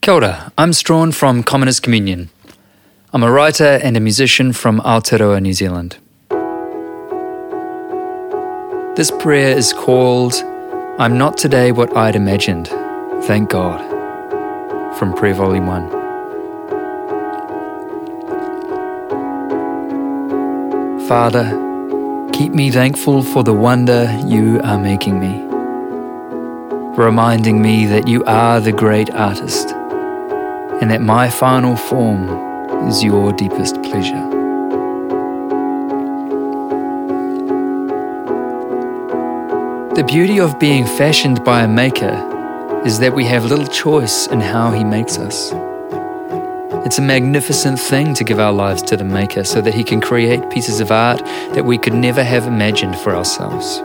Kia ora, I'm Strahan from Commoners Communion. I'm a writer and a musician from Aotearoa, New Zealand. This prayer is called I'm Not Today What I'd Imagined, Thank God, from Prayer Volume 1. Father, keep me thankful for the wonder you are making me, reminding me that you are the great artist and that my final form is your deepest pleasure. The beauty of being fashioned by a maker is that we have little choice in how he makes us. It's a magnificent thing to give our lives to the Maker so that He can create pieces of art that we could never have imagined for ourselves.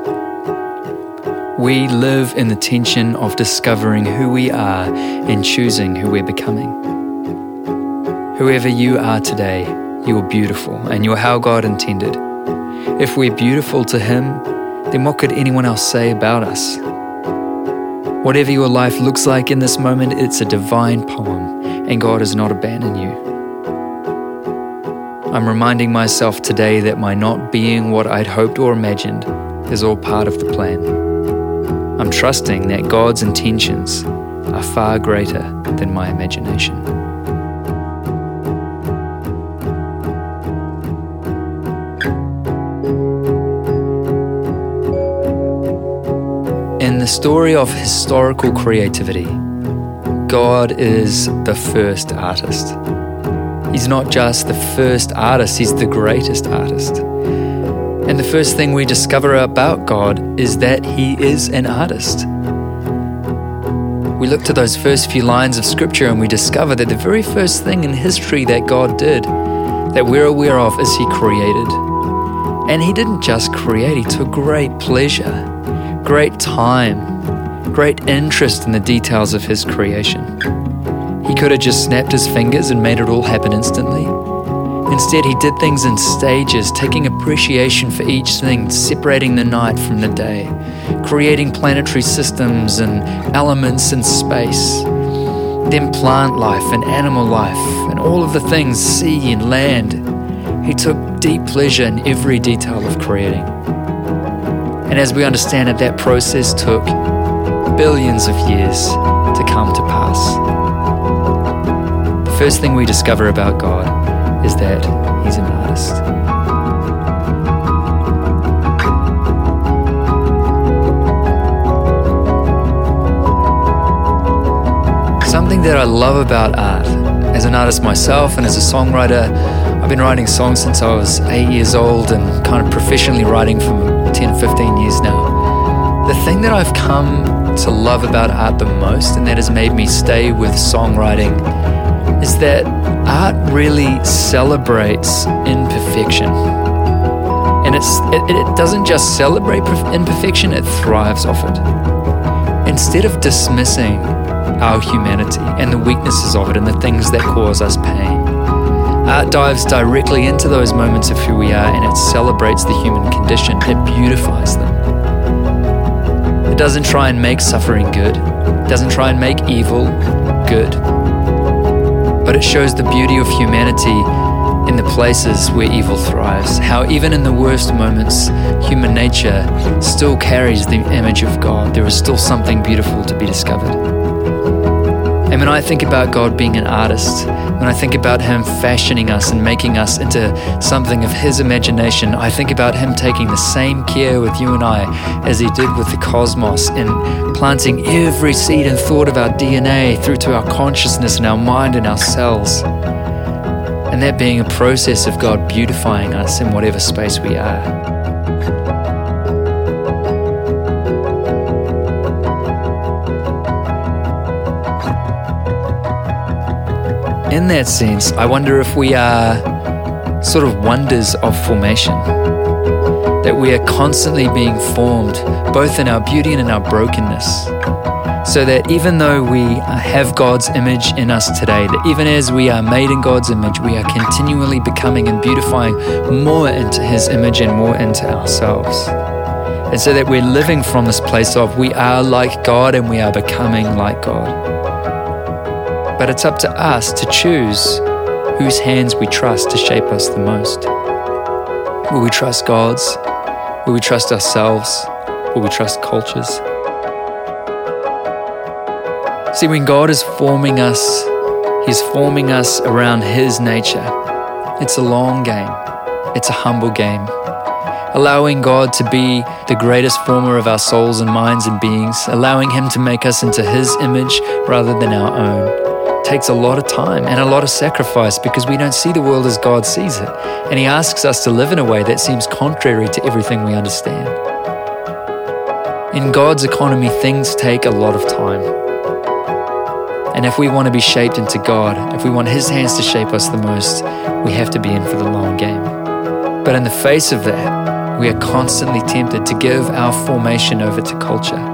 We live in the tension of discovering who we are and choosing who we're becoming. Whoever you are today, you're beautiful and you're how God intended. If we're beautiful to Him, then what could anyone else say about us? Whatever your life looks like in this moment, it's a divine poem and God has not abandoned you. I'm reminding myself today that my not being what I'd hoped or imagined is all part of the plan. I'm trusting that God's intentions are far greater than my imagination. In the story of historical creativity, God is the first artist. He's not just the first artist, He's the greatest artist. And the first thing we discover about God is that He is an artist. We look to those first few lines of Scripture and we discover that the very first thing in history that God did, that we're aware of, is He created. And He didn't just create, He took great pleasure, great time, great interest in the details of his creation. He could have just snapped his fingers and made it all happen instantly. Instead, he did things in stages, taking appreciation for each thing, separating the night from the day, creating planetary systems and elements in space, then plant life and animal life, and all of the things, sea and land. He took deep pleasure in every detail of creating. And as we understand it, that process took billions of years to come to pass. The first thing we discover about God is that He's an artist. Something that I love about art, as an artist myself and as a songwriter, I've been writing songs since I was eight years old and kind of professionally writing for 10, 15 years now. The thing that I've come to love about art the most and that has made me stay with songwriting is that art really celebrates imperfection. And it's, it, it doesn't just celebrate imperfection, it thrives off it. Instead of dismissing our humanity and the weaknesses of it and the things that cause us pain, art dives directly into those moments of who we are and it celebrates the human condition, it beautifies them. It doesn't try and make suffering good, it doesn't try and make evil good. But it shows the beauty of humanity in the places where evil thrives. How, even in the worst moments, human nature still carries the image of God. There is still something beautiful to be discovered. And when I think about God being an artist, when I think about Him fashioning us and making us into something of His imagination, I think about Him taking the same care with you and I as He did with the cosmos and planting every seed and thought of our DNA through to our consciousness and our mind and our cells. And that being a process of God beautifying us in whatever space we are. In that sense, I wonder if we are sort of wonders of formation. That we are constantly being formed, both in our beauty and in our brokenness. So that even though we have God's image in us today, that even as we are made in God's image, we are continually becoming and beautifying more into His image and more into ourselves. And so that we're living from this place of we are like God and we are becoming like God. But it's up to us to choose whose hands we trust to shape us the most. Will we trust God's? Will we trust ourselves? Will we trust cultures? See, when God is forming us, He's forming us around His nature. It's a long game, it's a humble game. Allowing God to be the greatest former of our souls and minds and beings, allowing Him to make us into His image rather than our own, takes a lot of time and a lot of sacrifice because we don't see the world as God sees it. And He asks us to live in a way that seems contrary to everything we understand. In God's economy, things take a lot of time. And if we want to be shaped into God, if we want His hands to shape us the most, we have to be in for the long game. But in the face of that, we are constantly tempted to give our formation over to culture.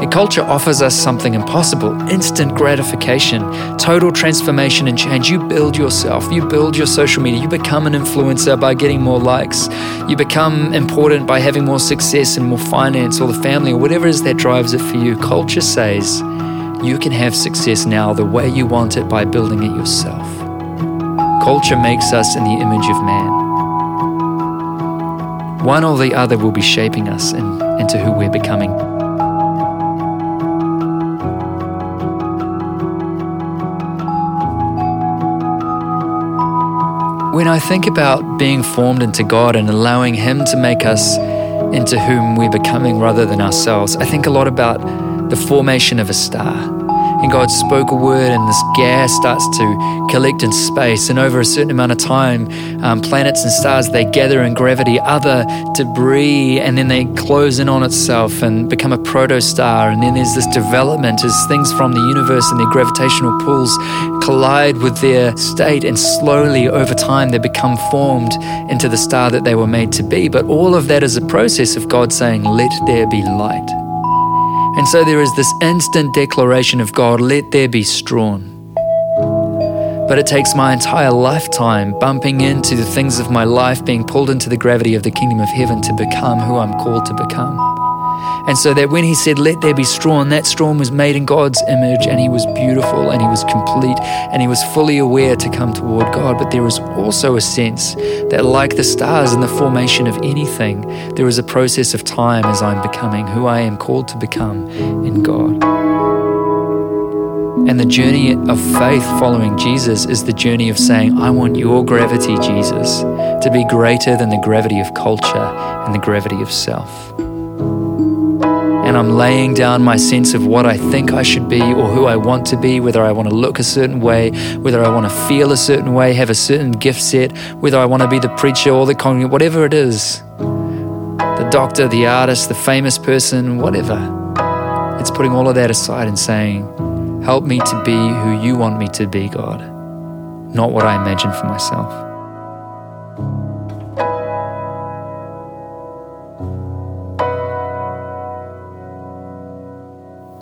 The culture offers us something impossible instant gratification, total transformation and change. You build yourself, you build your social media, you become an influencer by getting more likes, you become important by having more success and more finance or the family or whatever it is that drives it for you. Culture says you can have success now the way you want it by building it yourself. Culture makes us in the image of man. One or the other will be shaping us in, into who we're becoming. When I think about being formed into God and allowing Him to make us into whom we're becoming rather than ourselves, I think a lot about the formation of a star and God spoke a word, and this gas starts to collect in space. And over a certain amount of time, um, planets and stars they gather in gravity, other debris, and then they close in on itself and become a protostar. And then there's this development as things from the universe and their gravitational pulls collide with their state, and slowly over time they become formed into the star that they were made to be. But all of that is a process of God saying, "Let there be light." And so there is this instant declaration of God, let there be Strahan. But it takes my entire lifetime bumping into the things of my life, being pulled into the gravity of the kingdom of heaven to become who I'm called to become. And so that when he said, Let there be Strahan, that Strahan was made in God's image and he was beautiful and he was complete and he was fully aware to come toward God. But there is also a sense that, like the stars in the formation of anything, there is a process of time as I'm becoming who I am called to become in God. And the journey of faith following Jesus is the journey of saying, I want your gravity, Jesus, to be greater than the gravity of culture and the gravity of self I'm laying down my sense of what I think I should be or who I want to be, whether I want to look a certain way, whether I want to feel a certain way, have a certain gift set, whether I want to be the preacher or the congregant, whatever it is, the doctor, the artist, the famous person, whatever. It's putting all of that aside and saying, Help me to be who you want me to be, God, not what I imagine for myself.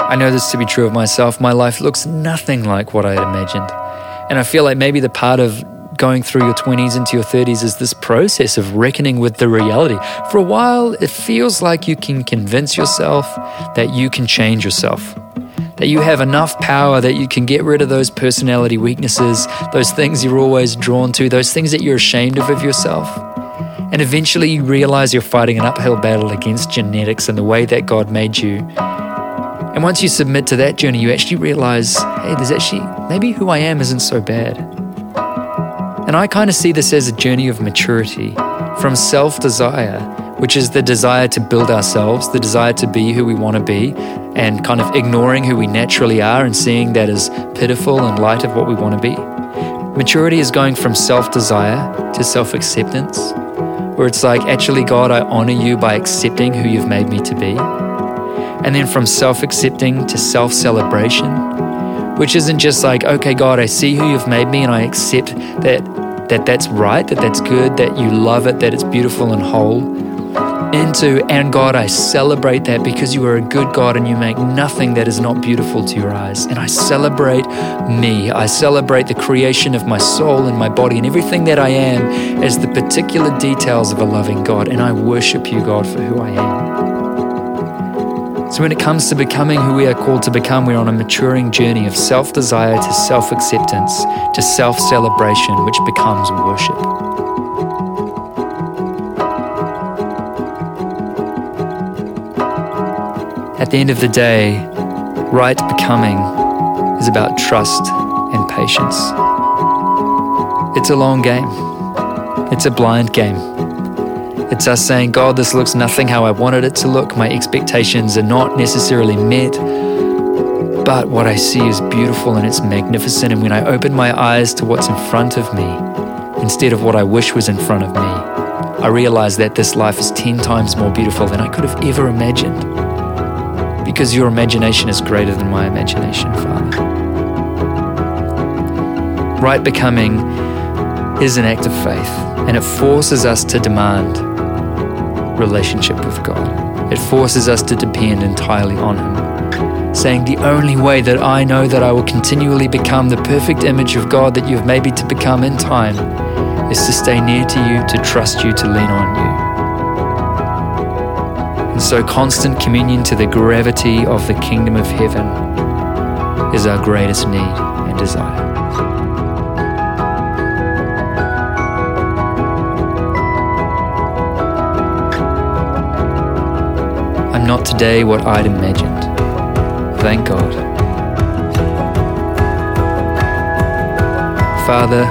I know this to be true of myself. My life looks nothing like what I had imagined. And I feel like maybe the part of going through your 20s into your 30s is this process of reckoning with the reality. For a while, it feels like you can convince yourself that you can change yourself. That you have enough power that you can get rid of those personality weaknesses, those things you're always drawn to, those things that you're ashamed of of yourself. And eventually you realize you're fighting an uphill battle against genetics and the way that God made you and once you submit to that journey, you actually realize, hey, there's actually, maybe who I am isn't so bad. And I kind of see this as a journey of maturity from self desire, which is the desire to build ourselves, the desire to be who we want to be, and kind of ignoring who we naturally are and seeing that as pitiful in light of what we want to be. Maturity is going from self desire to self acceptance, where it's like, actually, God, I honor you by accepting who you've made me to be. And then from self accepting to self celebration, which isn't just like, okay, God, I see who you've made me and I accept that, that that's right, that that's good, that you love it, that it's beautiful and whole. Into, and God, I celebrate that because you are a good God and you make nothing that is not beautiful to your eyes. And I celebrate me. I celebrate the creation of my soul and my body and everything that I am as the particular details of a loving God. And I worship you, God, for who I am. So, when it comes to becoming who we are called to become, we're on a maturing journey of self desire to self acceptance to self celebration, which becomes worship. At the end of the day, right becoming is about trust and patience. It's a long game, it's a blind game. It's us saying, God, this looks nothing how I wanted it to look. My expectations are not necessarily met. But what I see is beautiful and it's magnificent. And when I open my eyes to what's in front of me, instead of what I wish was in front of me, I realize that this life is 10 times more beautiful than I could have ever imagined. Because your imagination is greater than my imagination, Father. Right becoming is an act of faith, and it forces us to demand relationship with God. It forces us to depend entirely on Him, saying, The only way that I know that I will continually become the perfect image of God that you've made me to become in time is to stay near to you, to trust you, to lean on you. And so, constant communion to the gravity of the kingdom of heaven is our greatest need and desire. Not today what I'd imagined. Thank God. Father,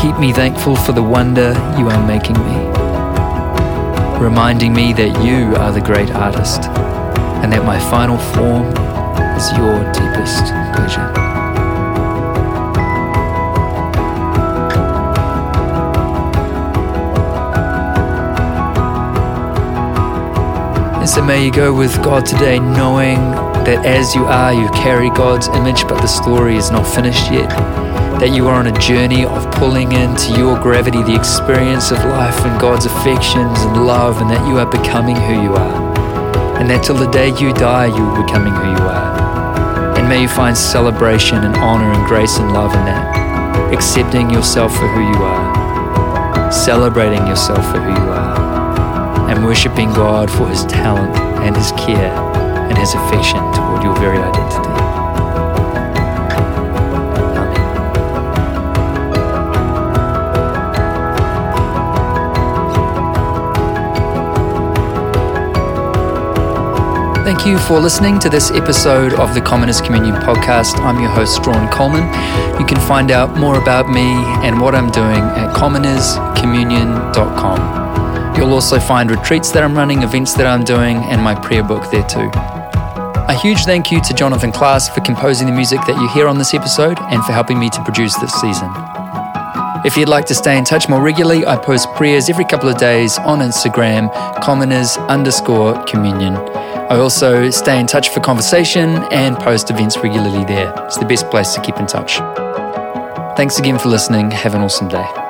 keep me thankful for the wonder you are making me, reminding me that you are the great artist and that my final form is your deepest pleasure. May you go with God today, knowing that as you are, you carry God's image, but the story is not finished yet. That you are on a journey of pulling into your gravity the experience of life and God's affections and love, and that you are becoming who you are. And that till the day you die, you are becoming who you are. And may you find celebration and honor and grace and love in that. Accepting yourself for who you are, celebrating yourself for who you are and worshipping God for his talent and his care and his affection toward your very identity. Thank you for listening to this episode of the Commoners Communion podcast. I'm your host, Strahan Coleman. You can find out more about me and what I'm doing at commonerscommunion.com. You'll also find retreats that I'm running, events that I'm doing, and my prayer book there too. A huge thank you to Jonathan Class for composing the music that you hear on this episode and for helping me to produce this season. If you'd like to stay in touch more regularly, I post prayers every couple of days on Instagram, commoners underscore communion. I also stay in touch for conversation and post events regularly there. It's the best place to keep in touch. Thanks again for listening. Have an awesome day.